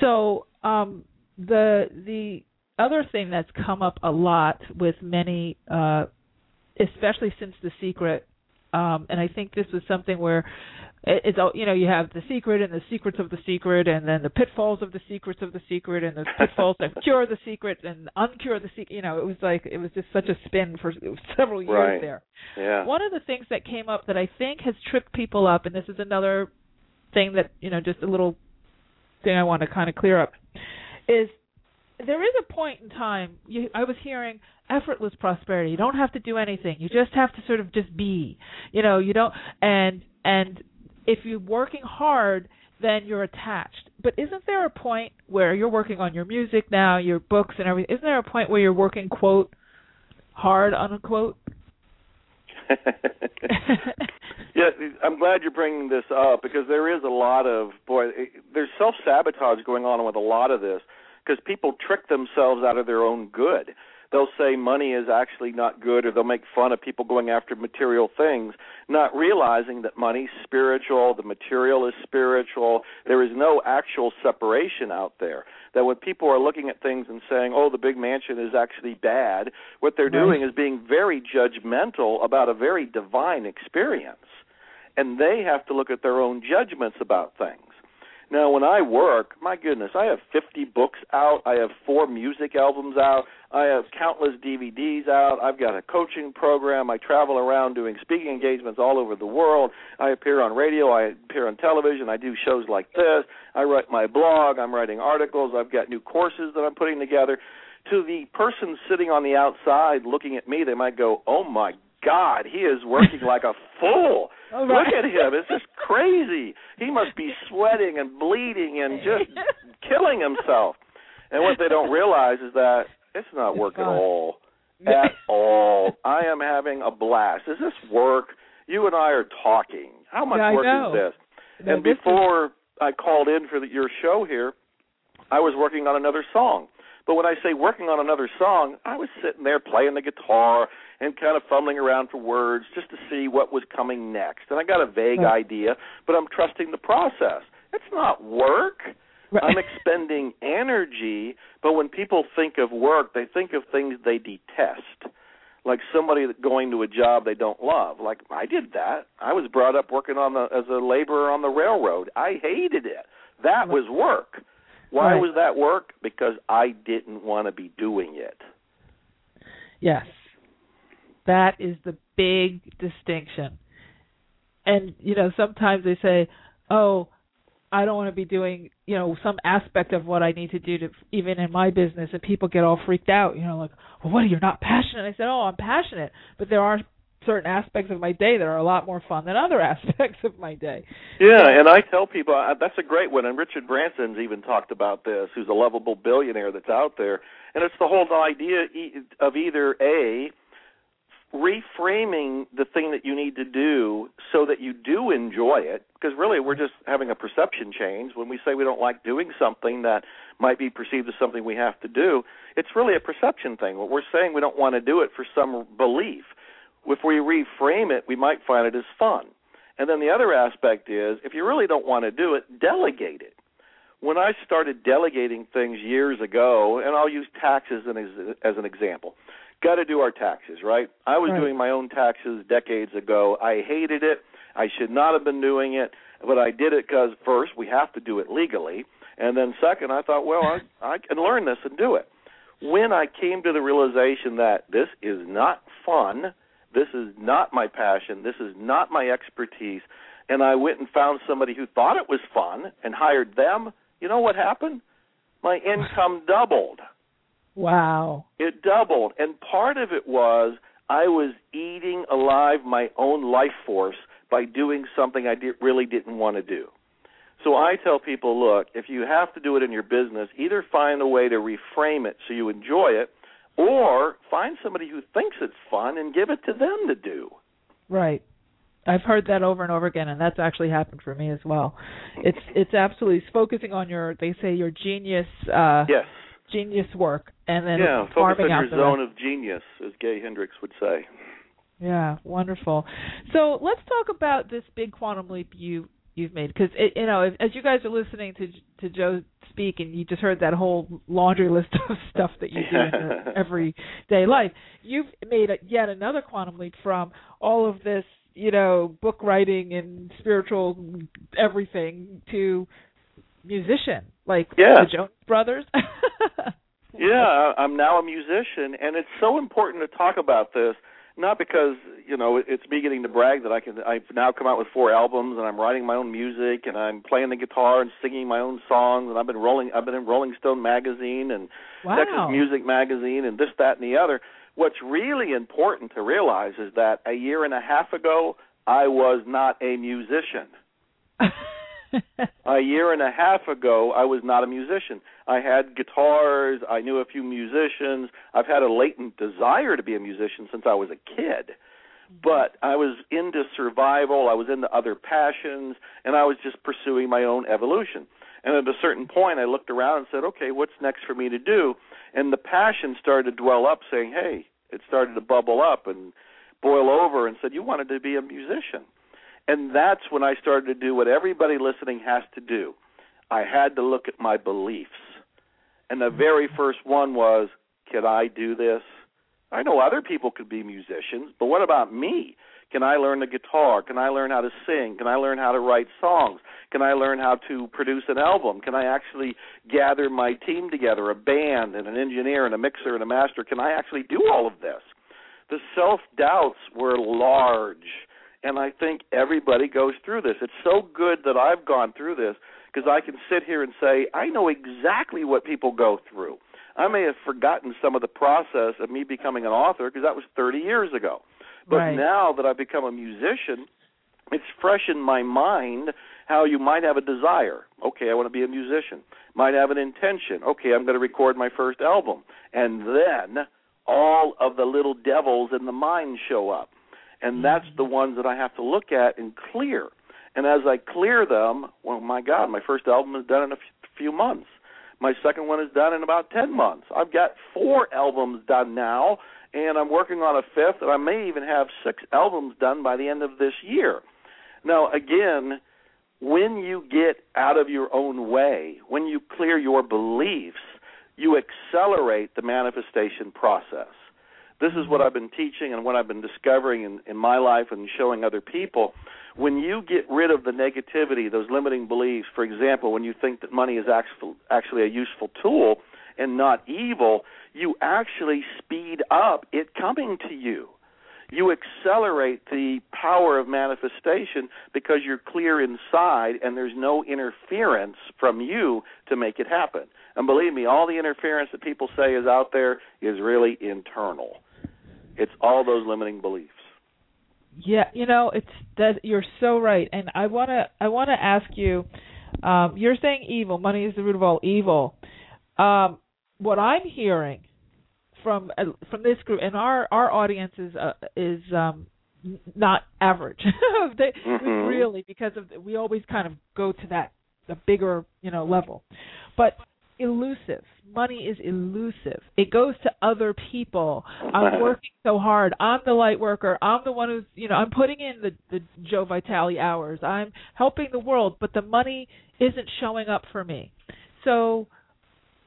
So, um, the the other thing that's come up a lot with many, uh, especially since the secret, um, and I think this was something where it's all you know you have the secret and the secrets of the secret, and then the pitfalls of the secrets of the secret, and the *laughs* pitfalls that cure the secret and uncure the secret. You know, it was like it was just such a spin for several years Right. there. Yeah. One of the things that came up that I think has tripped people up, and this is another thing that you know, just a little thing I want to kind of clear up, is there is a point in time. You, I was hearing effortless prosperity. You don't have to do anything. You just have to sort of just be. You know, you don't and and if you're working hard, then you're attached. But isn't there a point where you're working on your music now, your books and everything? Isn't there a point where you're working quote hard unquote? *laughs* yeah, I'm glad you're bringing this up because there is a lot of boy. There's self sabotage going on with a lot of this because people trick themselves out of their own good. They'll say money is actually not good, or they'll make fun of people going after material things, not realizing that money's spiritual, the material is spiritual. There is no actual separation out there. That when people are looking at things and saying, "Oh, the big mansion is actually bad," what they're doing is being very judgmental about a very divine experience, and they have to look at their own judgments about things. Now, when I work, my goodness, I have 50 books out. I have four music albums out. I have countless DVDs out. I've got a coaching program. I travel around doing speaking engagements all over the world. I appear on radio. I appear on television. I do shows like this. I write my blog. I'm writing articles. I've got new courses that I'm putting together. To the person sitting on the outside looking at me, they might go, "Oh my God, he is working *laughs* like a fool. Oh, right. Look at him. It's just *laughs* crazy. He must be sweating and bleeding and just *laughs* killing himself. And what they don't realize is that it's not work at all. *laughs* At all. I am having a blast. Is this work? You and I are talking. How much yeah, work is this? No, and before is... I called in for the, your show here, I was working on another song. But when I say working on another song, I was sitting there playing the guitar and kind of fumbling around for words just to see what was coming next. And I got a vague right. idea, but I'm trusting the process. It's not work. Right. I'm expending energy, but when people think of work, they think of things they detest. Like somebody going to a job they don't love. Like I did that. I was brought up working on the as a laborer on the railroad. I hated it. That was work. Why right. was that work? Because I didn't want to be doing it. Yes. That is the big distinction. And, you know, sometimes they say, oh, I don't want to be doing, you know, some aspect of what I need to do to even in my business and people get all freaked out, you know, like, well, what, you're not passionate? I said, oh, I'm passionate, but there are certain aspects of my day that are a lot more fun than other *laughs* aspects of my day. Yeah, and I tell people uh, that's a great one. And Richard Branson's even talked about this, who's a lovable billionaire that's out there. And it's the whole idea of either a reframing the thing that you need to do so that you do enjoy it because really we're just having a perception change when we say we don't like doing something that might be perceived as something we have to do it's really a perception thing what we're saying we don't want to do it for some belief if we reframe it, we might find it as fun. And then the other aspect is if you really don't want to do it, delegate it. When I started delegating things years ago, and I'll use taxes as an example, got to do our taxes, right? I was right. doing my own taxes decades ago. I hated it. I should not have been doing it, but I did it because first we have to do it legally, and then second I thought, well, I, I can learn this and do it. When I came to the realization that this is not fun, this is not my passion. This is not my expertise. And I went and found somebody who thought it was fun and hired them. You know what happened? My income doubled. Wow. It doubled. And part of it was I was eating alive my own life force by doing something I did, really didn't want to do. So I tell people, look, if you have to do it in your business, either find a way to reframe it so you enjoy it or find somebody who thinks it's fun and give it to them to do. Right. I've heard that over and over again, and that's actually happened for me as well. It's it's absolutely it's focusing on your they say your genius uh yes genius work, and then yeah farming focus on your zone rest. of genius, as Gay Hendricks would say. Yeah, wonderful. So let's talk about this big quantum leap you you've made because you know as you guys are listening to to Joe speak and you just heard that whole laundry list *laughs* of stuff that you do in your *laughs* everyday life you've made a, yet another quantum leap from all of this you know book writing and spiritual everything to musician like yeah. the Jonas Brothers *laughs* yeah I'm now a musician and it's so important to talk about this not because you know it's me getting to brag that I can. I've now come out with four albums and I'm writing my own music and I'm playing the guitar and singing my own songs and I've been rolling. I've been in Rolling Stone magazine and wow. Texas Music magazine and this, that, and the other. What's really important to realize is that a year and a half ago I was not a musician. *laughs* *laughs* a year and a half ago, I was not a musician. I had guitars. I knew a few musicians. I've had a latent desire to be a musician since I was a kid. but I was into survival, I was into other passions, and I was just pursuing my own evolution. And at a certain point, I looked around and said, okay, what's next for me to do? And the passion started to dwell up, saying, hey, it started to bubble up and boil over, and said, you wanted to be a musician. And that's when I started to do what everybody listening has to do. I had to look at my beliefs. And the very first one was, can I do this? I know other people could be musicians, but what about me? Can I learn the guitar? Can I learn how to sing? Can I learn how to write songs? Can I learn how to produce an album? Can I actually gather my team together, a band and an engineer and a mixer and a master? Can I actually do all of this? The self doubts were large, and I think everybody goes through this. It's so good that I've gone through this because I can sit here and say, I know exactly what people go through. I may have forgotten some of the process of me becoming an author because that was 30 years ago. But right. now that I've become a musician, it's fresh in my mind how you might have a desire. Okay, I want to be a musician. Might have an intention. Okay, I'm going to record my first album. And then all of the little devils in the mind show up. And mm-hmm. that's the ones that I have to look at and clear. And as I clear them, well, my God, my first album is done in a few months. My second one is done in about 10 months. I've got four albums done now, and I'm working on a fifth, and I may even have six albums done by the end of this year. Now, again, when you get out of your own way, when you clear your beliefs, you accelerate the manifestation process. This is what I've been teaching and what I've been discovering in, in my life and showing other people when you get rid of the negativity, those limiting beliefs, for example, when you think that money is actually a useful tool and not evil, you actually speed up it coming to you. You accelerate the power of manifestation because you're clear inside and there's no interference from you to make it happen. And believe me, all the interference that people say is out there is really internal. It's all those limiting beliefs. Yeah, you know, it's that you're so right, and I wanna I wanna ask you. Um, you're saying evil. Money is the root of all evil. Um, what I'm hearing from uh, from this group and our our audience is uh, is um, not average. *laughs* they, mm-hmm. Really, because of we always kind of go to that the bigger you know level, but elusive. Money is elusive. It goes to other people. I'm working so hard. I'm the light worker. I'm the one who's, you know, I'm putting in the the Joe Vitale hours. I'm helping the world, but the money isn't showing up for me. So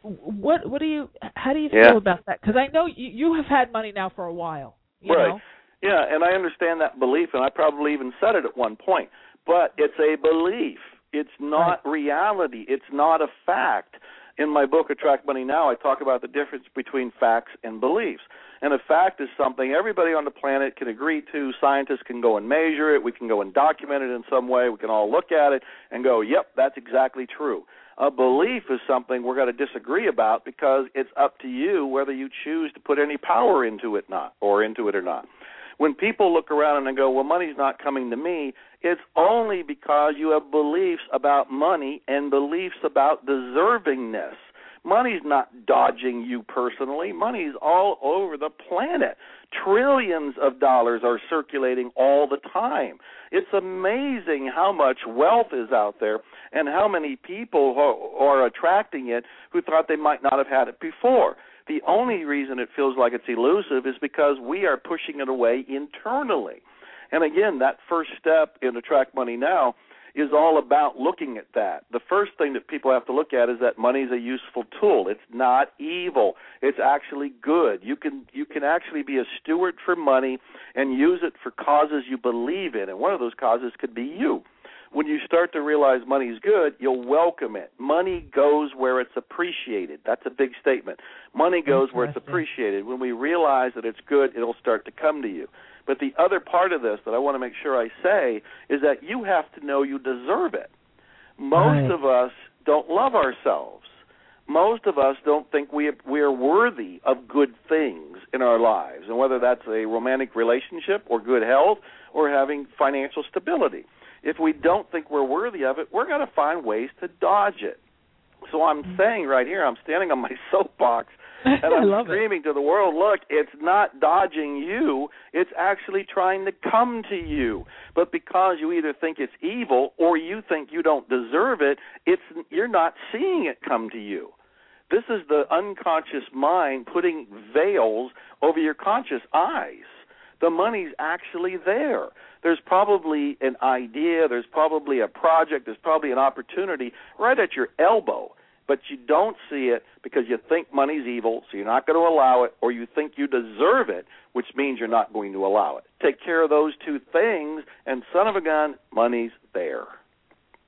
what what do you how do you yeah. feel about that? Cuz I know you you have had money now for a while, you right. know. Yeah, and I understand that belief and I probably even said it at one point. But it's a belief. It's not right. reality. It's not a fact in my book attract money now i talk about the difference between facts and beliefs. And a fact is something everybody on the planet can agree to. Scientists can go and measure it. We can go and document it in some way. We can all look at it and go yep that's exactly true. A belief is something we're going to disagree about because it's up to you whether you choose to put any power into it not or into it or not when people look around and they go, well, money's not coming to me, it's only because you have beliefs about money and beliefs about deservingness. Money's not dodging you personally. Money's all over the planet. Trillions of dollars are circulating all the time. It's amazing how much wealth is out there and how many people are attracting it who thought they might not have had it before. The only reason it feels like it's elusive is because we are pushing it away internally. And again, that first step in Attract Money Now is all about looking at that. The first thing that people have to look at is that money is a useful tool. It's not evil. It's actually good. You can you can actually be a steward for money and use it for causes you believe in. And one of those causes could be you when you start to realize money's good, you'll welcome it. Money goes where it's appreciated. That's a big statement. Money goes where it's appreciated. When we realize that it's good, it'll start to come to you. But the other part of this that I want to make sure I say is that you have to know you deserve it. Most right. of us don't love ourselves. Most of us don't think we we are worthy of good things in our lives, and whether that's a romantic relationship or good health or having financial stability if we don't think we're worthy of it, we're going to find ways to dodge it. So I'm mm. saying right here, I'm standing on my *laughs* soapbox And *laughs* I'm screaming to the world, look, it's not dodging you, it's actually trying to come to you. But because you either think it's evil or you think you don't deserve it, it's you're not seeing it come to you. This is the unconscious mind putting veils over your conscious eyes. The money's actually there. There's probably an idea, there's probably a project, there's probably an opportunity right at your elbow, but you don't see it because you think money's evil, so you're not going to allow it, or you think you deserve it, which means you're not going to allow it. Take care of those two things, and son of a gun, money's there.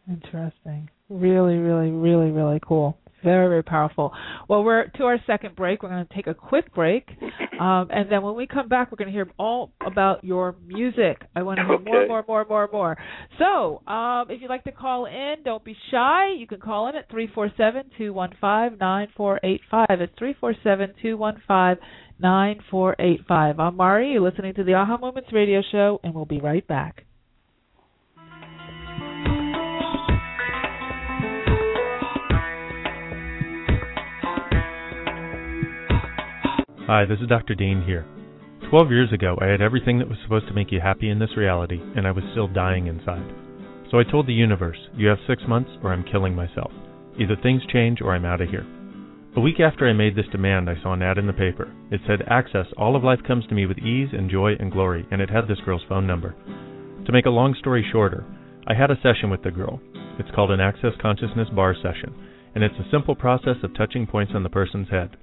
Interesting. Really, really, really, really cool. Very, very powerful. Well, we're to our second break. We're going to take a quick break, *laughs* um, and then when we come back, we're going to hear all about your music. I want to hear Okay. more, more, more, more, more. So, um, if you'd like to call in, don't be shy. You can call in at three four seven two one five nine four eight five. It's three four seven two one five nine four eight five. I'm Mari. You're listening to the Aha Moments Radio Show, and we'll be right back. Hi, this is Dr. Dain here. Twelve years ago, I had everything that was supposed to make you happy in this reality, and I was still dying inside. So I told the universe, You have six months, or I'm killing myself. Either things change, or I'm out of here. A week after I made this demand, I saw an ad in the paper. It said, Access, all of life comes to me with ease and joy and glory, and it had this girl's phone number. To make a long story shorter, I had a session with the girl. It's called an Access Consciousness Bar session, and it's a simple process of touching points on the person's head.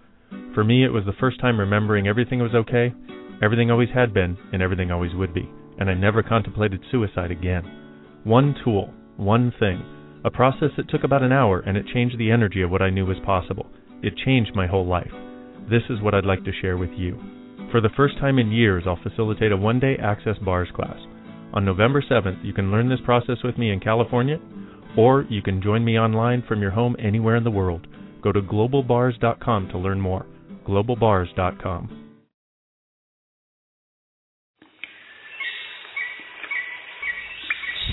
For me, it was the first time remembering everything was okay, everything always had been, and everything always would be, and I never contemplated suicide again. One tool, one thing, a process that took about an hour, and it changed the energy of what I knew was possible. It changed my whole life. This is what I'd like to share with you. For the first time in years, I'll facilitate a one day Access Bars class. On November 7th, you can learn this process with me in California, or you can join me online from your home anywhere in the world. Go to globalbars.com to learn more. globalbars.com.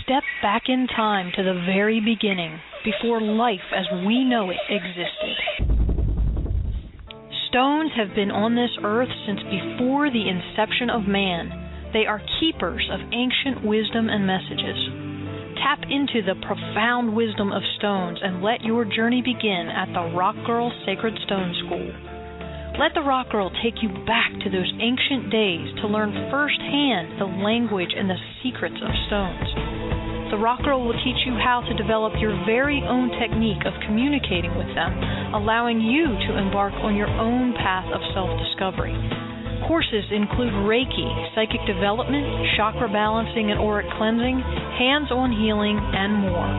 Step back in time to the very beginning, before life as we know it existed. Stones have been on this earth since before the inception of man. They are keepers of ancient wisdom and messages. Tap into the profound wisdom of stones and let your journey begin at the Rock Girl Sacred Stone School. Let the Rock Girl take you back to those ancient days to learn firsthand the language and the secrets of stones. The Rock Girl will teach you how to develop your very own technique of communicating with them, allowing you to embark on your own path of self discovery. Courses include Reiki, psychic development, chakra balancing and auric cleansing, hands on healing, and more.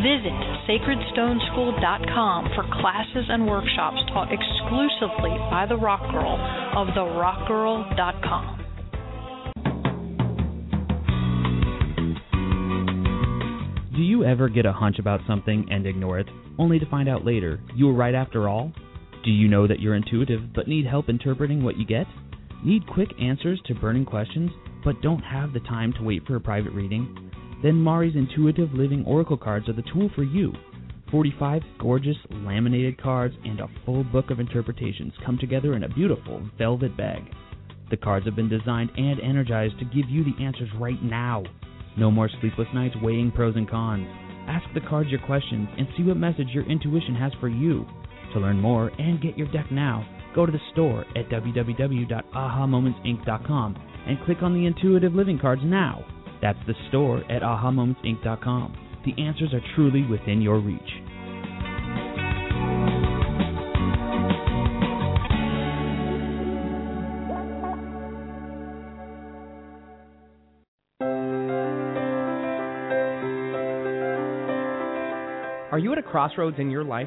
Visit sacredstoneschool.com for classes and workshops taught exclusively by the Rock Girl of therockgirl.com. Do you ever get a hunch about something and ignore it, only to find out later you were right after all? Do you know that you're intuitive but need help interpreting what you get? Need quick answers to burning questions but don't have the time to wait for a private reading? Then Mari's Intuitive Living Oracle cards are the tool for you. 45 gorgeous laminated cards and a full book of interpretations come together in a beautiful velvet bag. The cards have been designed and energized to give you the answers right now. No more sleepless nights weighing pros and cons. Ask the cards your questions and see what message your intuition has for you. To learn more and get your deck now, go to the store at www.ahamomentsinc.com and click on the Intuitive Living cards now. That's the store at ahamomentsinc.com. The answers are truly within your reach. Are you at a crossroads in your life?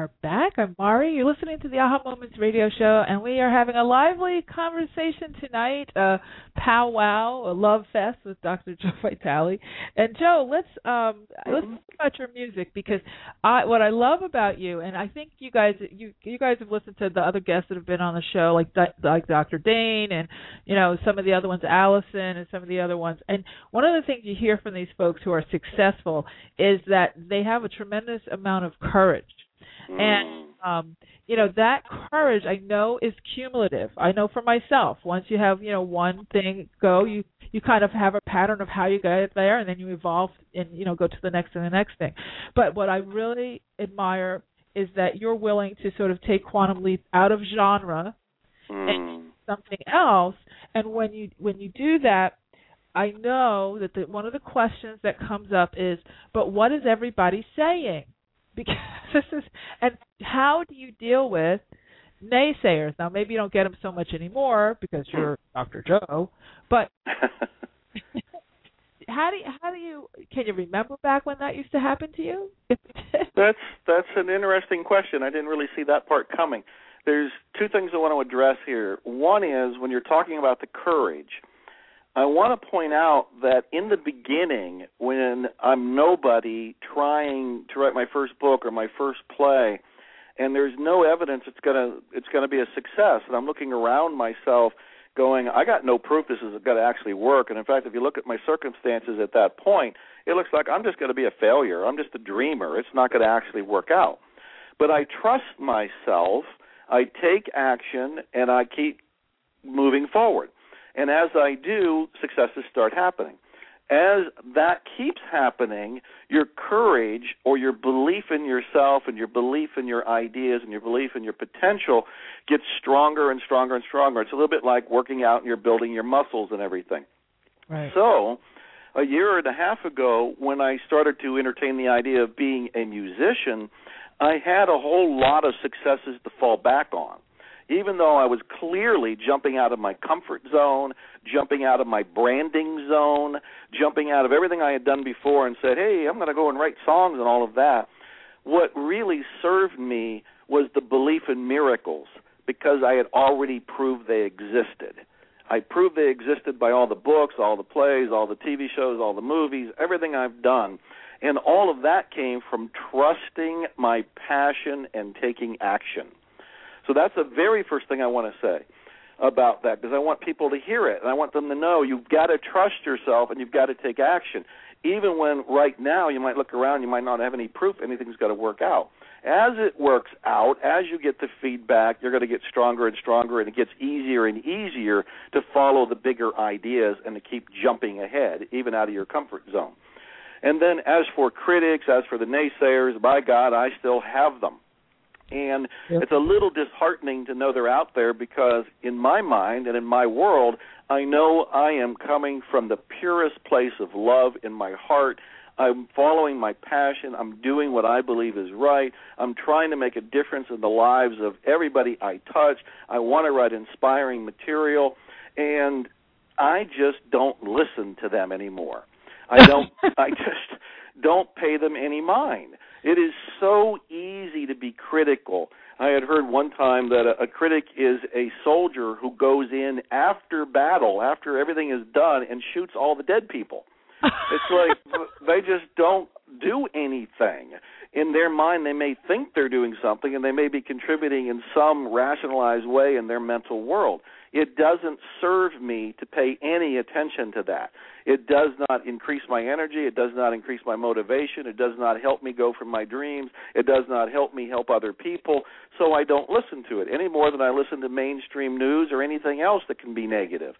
Are back. I'm Mari. You're listening to the Aha Moments radio show, and we are having a lively conversation tonight, a powwow, a love fest with Dr. *laughs* Joe Vitale. And Joe, let's um let's talk about your music because I what I love about you, and I think you guys you you guys have listened to the other guests that have been on the show, like like Dr. Dain, and you know some of the other ones, Allison, and some of the other ones. And one of the things you hear from these folks who are successful is that they have a tremendous amount of courage and Mm. um, you know that courage I know is cumulative. I know for myself. Once you have you know one thing go, you you kind of have a pattern of how you get there, and then you evolve and you know go to the next and the next thing. But what I really admire is that you're willing to sort of take quantum leap out of genre Mm. and something else. And when you when you do that, I know that the, one of the questions that comes up is, but what is everybody saying? Because *laughs* this is, and how do you deal with naysayers? Now, maybe you don't get them so much anymore because you're Dr. Joe, but *laughs* how do you, how do you can you remember back when that used to happen to you? *laughs* That's that's an interesting question. I didn't really see that part coming. There's two things I want to address here. One is when you're talking about the courage, I want to point out that in the beginning, when I'm nobody trying to write my first book or my first play, and there's no evidence it's gonna it's gonna be a success, and I'm looking around myself, going, I got no proof this is going to actually work. And in fact, if you look at my circumstances at that point, it looks like I'm just going to be a failure. I'm just a dreamer. It's not going to actually work out. But I trust myself. I take action, and I keep moving forward. And as I do, successes start happening. As that keeps happening, your courage or your belief in yourself and your belief in your ideas and your belief in your potential gets stronger and stronger and stronger. It's a little bit like working out and you're building your muscles and everything. Right. So, a year and a half ago, when I started to entertain the idea of being a musician, I had a whole lot of successes to fall back on even though I was clearly jumping out of my comfort zone, jumping out of my branding zone, jumping out of everything I had done before and said, hey, I'm going to go and write songs and all of that, what really served me was the belief in miracles because I had already proved they existed. I proved they existed by all the books, all the plays, all the TV shows, all the movies, everything I've done. And all of that came from trusting my passion and taking action. So that's the very first thing I want to say about that because I want people to hear it and I want them to know you've got to trust yourself and you've got to take action. Even when right now you might look around, you might not have any proof anything's going to work out. As it works out, as you get the feedback, you're going to get stronger and stronger, and it gets easier and easier to follow the bigger ideas and to keep jumping ahead, even out of your comfort zone. And then, as for critics, as for the naysayers, by God, I still have them. And Yep. it's a little disheartening to know they're out there because, in my mind and in my world, I know I am coming from the purest place of love in my heart. I'm following my passion. I'm doing what I believe is right. I'm trying to make a difference in the lives of everybody I touch. I want to write inspiring material. And I just don't listen to them anymore. I don't *laughs* I just don't pay them any mind. It is so easy to be critical. I had heard one time that a, a critic is a soldier who goes in after battle, after everything is done, and shoots all the dead people. *laughs* It's like they just don't do anything. In their mind, they may think they're doing something and they may be contributing in some rationalized way in their mental world. It doesn't serve me to pay any attention to that. It does not increase my energy. It does not increase my motivation. It does not help me go for my dreams. It does not help me help other people. So I don't listen to it any more than I listen to mainstream news or anything else that can be negative.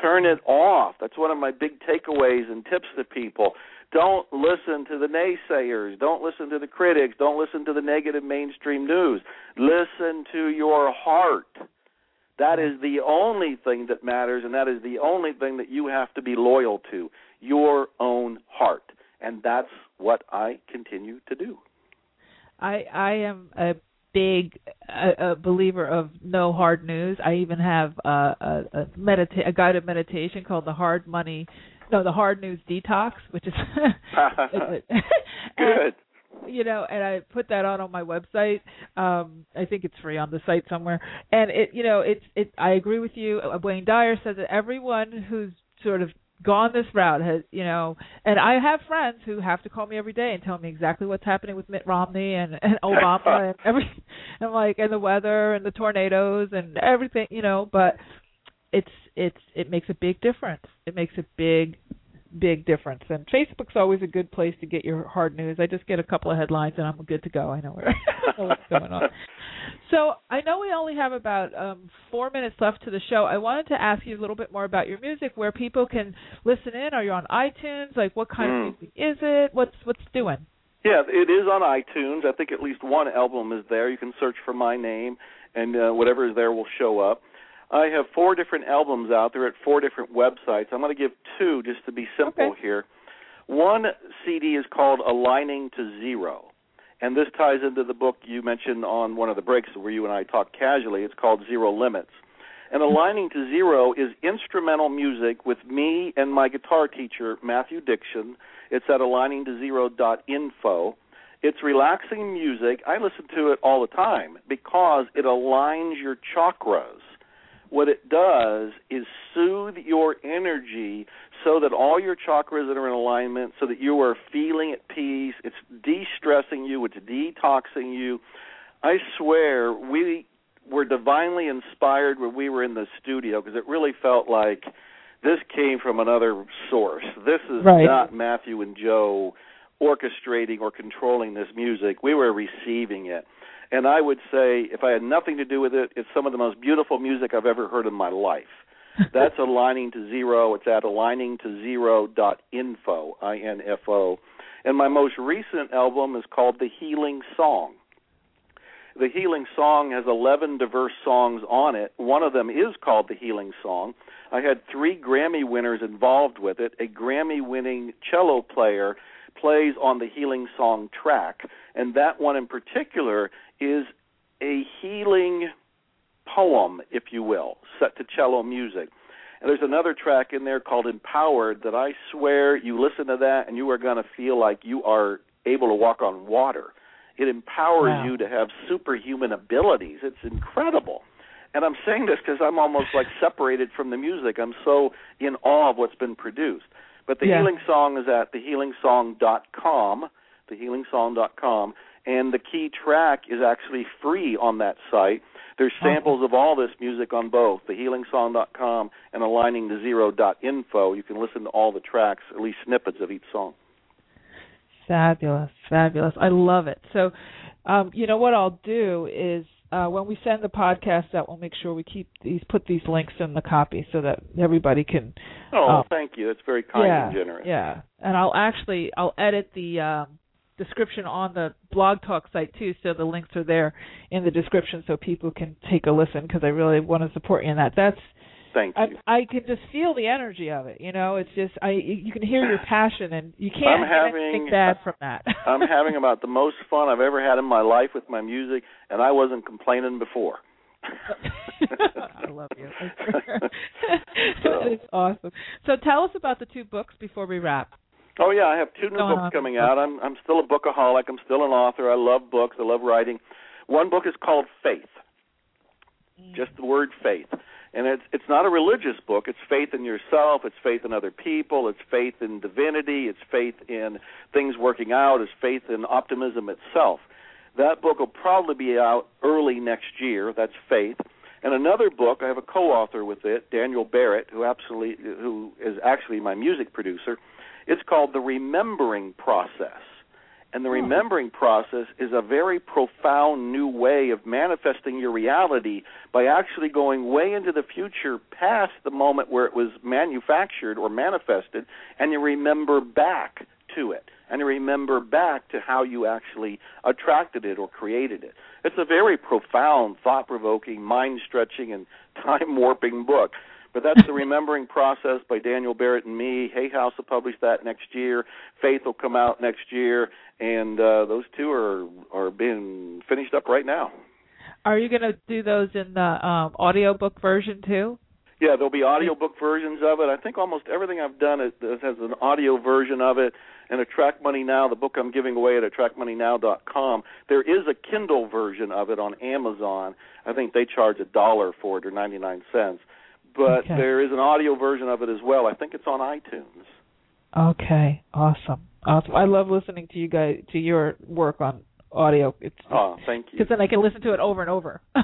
Turn it off. That's one of my big takeaways and tips to people. Don't listen to the naysayers. Don't listen to the critics. Don't listen to the negative mainstream news. Listen to your heart. That is the only thing that matters, and that is the only thing that you have to be loyal to your own heart. And that's what I continue to do. I I am a big a, a believer of no hard news. I even have a a, a, medita- a guided meditation called the Hard Money no the Hard News Detox, which is *laughs* *laughs* *laughs* good you know, and I put that on on my website. Um, I think it's free on the site somewhere. And it, you know, it's it. I agree with you. Uh, Wayne Dyer says that everyone who's sort of gone this route has, you know, and I have friends who have to call me every day and tell me exactly what's happening with Mitt Romney and, and *laughs* Obama and every, and like and the weather and the tornadoes and everything, you know. But it's it's it makes a big difference. It makes a big big difference. And Facebook's always a good place to get your hard news. I just get a couple of headlines and I'm good to go. I know, where, *laughs* I know what's going on. So I know we only have about um, four minutes left to the show. I wanted to ask you a little bit more about your music, where people can listen in. Are you on iTunes? Like, what kind mm. of music is it? What's what's doing? Yeah, it is on iTunes. I think at least one album is there. You can search for my name, and uh, whatever is there will show up. I have four different albums out there at four different websites. I'm going to give two just to be simple okay. here. One CD is called Aligning to Zero. And this ties into the book you mentioned on one of the breaks where you and I talked casually. It's called Zero Limits. And mm-hmm. Aligning to Zero is instrumental music with me and my guitar teacher, Matthew Dixon. It's at aligningtozero.info. It's relaxing music. I listen to it all the time because it aligns your chakras what it does is soothe your energy so that all your chakras are in alignment, so that you are feeling at peace. It's de stressing you, it's detoxing you. I swear, we were divinely inspired when we were in the studio because it really felt like this came from another source. This is right. not Matthew and Joe orchestrating or controlling this music. We were receiving it. And I would say, if I had nothing to do with it, it's some of the most beautiful music I've ever heard in my life. *laughs* That's aligning to zero. It's at aligningtozero.info, I N F O. And my most recent album is called The Healing Song. The Healing Song has 11 diverse songs on it. One of them is called The Healing Song. I had three Grammy winners involved with it a Grammy winning cello player plays on the Healing Song track, and that one in particular is a healing poem, if you will, set to cello music. And there's another track in there called Empowered that I swear you listen to that and you are going to feel like you are able to walk on water. It empowers wow. you to have superhuman abilities. It's incredible. And I'm saying this because I'm almost like separated from the music. I'm so in awe of what's been produced. But the yeah. Healing Song is at thehealingsong.com, thehealingsong.com, and the key track is actually free on that site. There's samples of all this music on both thehealingsong.com and aligningtozero.info. You can listen to all the tracks, at least snippets of each song. Fabulous, fabulous. I love it. So, um, you know what I'll do is uh, when we send the podcast out, we'll make sure we keep these, put these links in the copy so that everybody can. Oh, um, thank you. That's very kind yeah, and generous. Yeah, and I'll actually I'll edit the um, description on the blog talk site too, so the links are there in the description so people can take a listen because I really want to support you in that. That's Thank you. I, I can just feel the energy of it. You know, it's just I you can hear your passion, and you can't I'm having, bad from that. *laughs* I'm having about the most fun I've ever had in my life with my music, and I wasn't complaining before. *laughs* I love you. *laughs* that is awesome. So tell us about the two books before we wrap. Oh yeah, I have two new books coming out. I'm I'm still a bookaholic. I'm still an author. I love books. I love writing. One book is called Faith. Just the word faith And it's it's not a religious book. It's faith in yourself. It's faith in other people. It's faith in divinity. It's faith in things working out. It's faith in optimism itself. That book will probably be out early next year. That's faith. And another book, I have a co-author with it, Daniel Barrett, who absolutely who is actually my music producer. It's called The Remembering Process. And the hmm. remembering process is a very profound new way of manifesting your reality by actually going way into the future past the moment where it was manufactured or manifested, and you remember back to it. And you remember back to how you actually attracted it or created it. It's a very profound, thought provoking, mind stretching, and *laughs* time warping book. But that's the remembering *laughs* process by Daniel Barrett and me. Hay House will publish that next year. Faith will come out next year, and uh, those two are are being finished up right now. Are you going to do those in the um, audiobook version too? Yeah, there'll be audiobook versions of it. I think almost everything I've done it has an audio version of it. And Attract Money Now, the book I'm giving away at attractmoneynow.com, there is a Kindle version of it on Amazon. I think they charge a dollar for it or 99 cents but okay. there is an audio version of it as well. I think it's on iTunes. Okay, awesome, awesome. I love listening to you guys to your work on audio. It's oh, thank you. Because then I can listen to it over and over. *laughs*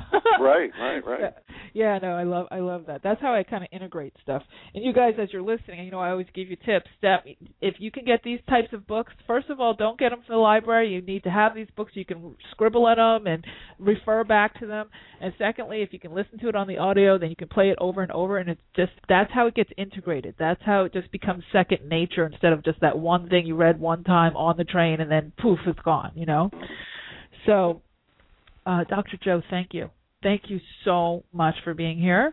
right, right, right. Yeah. yeah, no, I love I love that. That's how I kind of integrate stuff. And you guys, as you're listening, you know, I always give you tips. That if you can get these types of books, first of all, don't get them from the library. You need to have these books. You can scribble at them and refer back to them. And secondly, if you can listen to it on the audio, then you can play it over and over. And it's just that's how it gets integrated. That's how it just becomes second nature instead of just that one thing you read one time on the train and then poof, it's gone. You know. So, uh, Dr. Joe, thank you. Thank you so much for being here.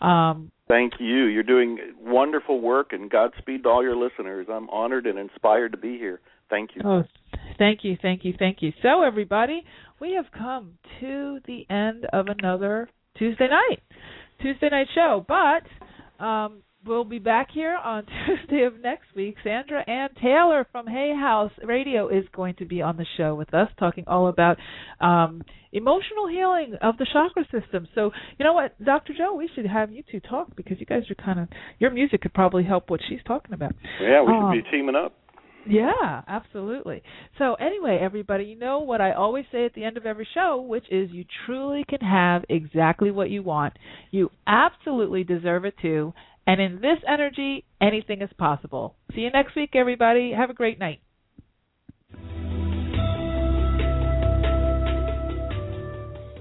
Um, thank you. You're doing wonderful work, and Godspeed to all your listeners. I'm honored and inspired to be here. Thank you. Oh, thank you, thank you, thank you. So, everybody, we have come to the end of another Tuesday night, Tuesday night show. But um, we'll be back here on *laughs* Tuesday of next week. Sandra Anne Taylor from Hay House Radio is going to be on the show with us, talking all about um, emotional healing of the chakra system. So, you know what, Dr. Joe, we should have you two talk because you guys are kind of your music could probably help what she's talking about. Yeah, we um, should be teaming up. Yeah, absolutely. So, anyway, everybody, you know what I always say at the end of every show, which is you truly can have exactly what you want. You absolutely deserve it too. And in this energy, anything is possible. See you next week, everybody. Have a great night.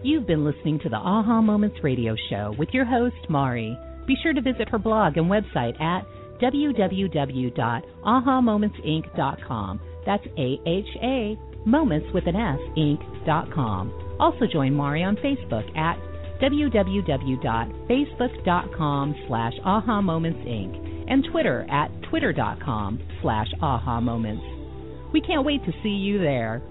You've been listening to the Aha Moments radio show with your host, Mari. Be sure to visit her blog and website at www.ahamomentsinc.com. That's A H A moments with an S inc.com. Also join Mari on Facebook at www.facebook.com slash aha moments inc and Twitter at twitter.com slash aha moments. We can't wait to see you there.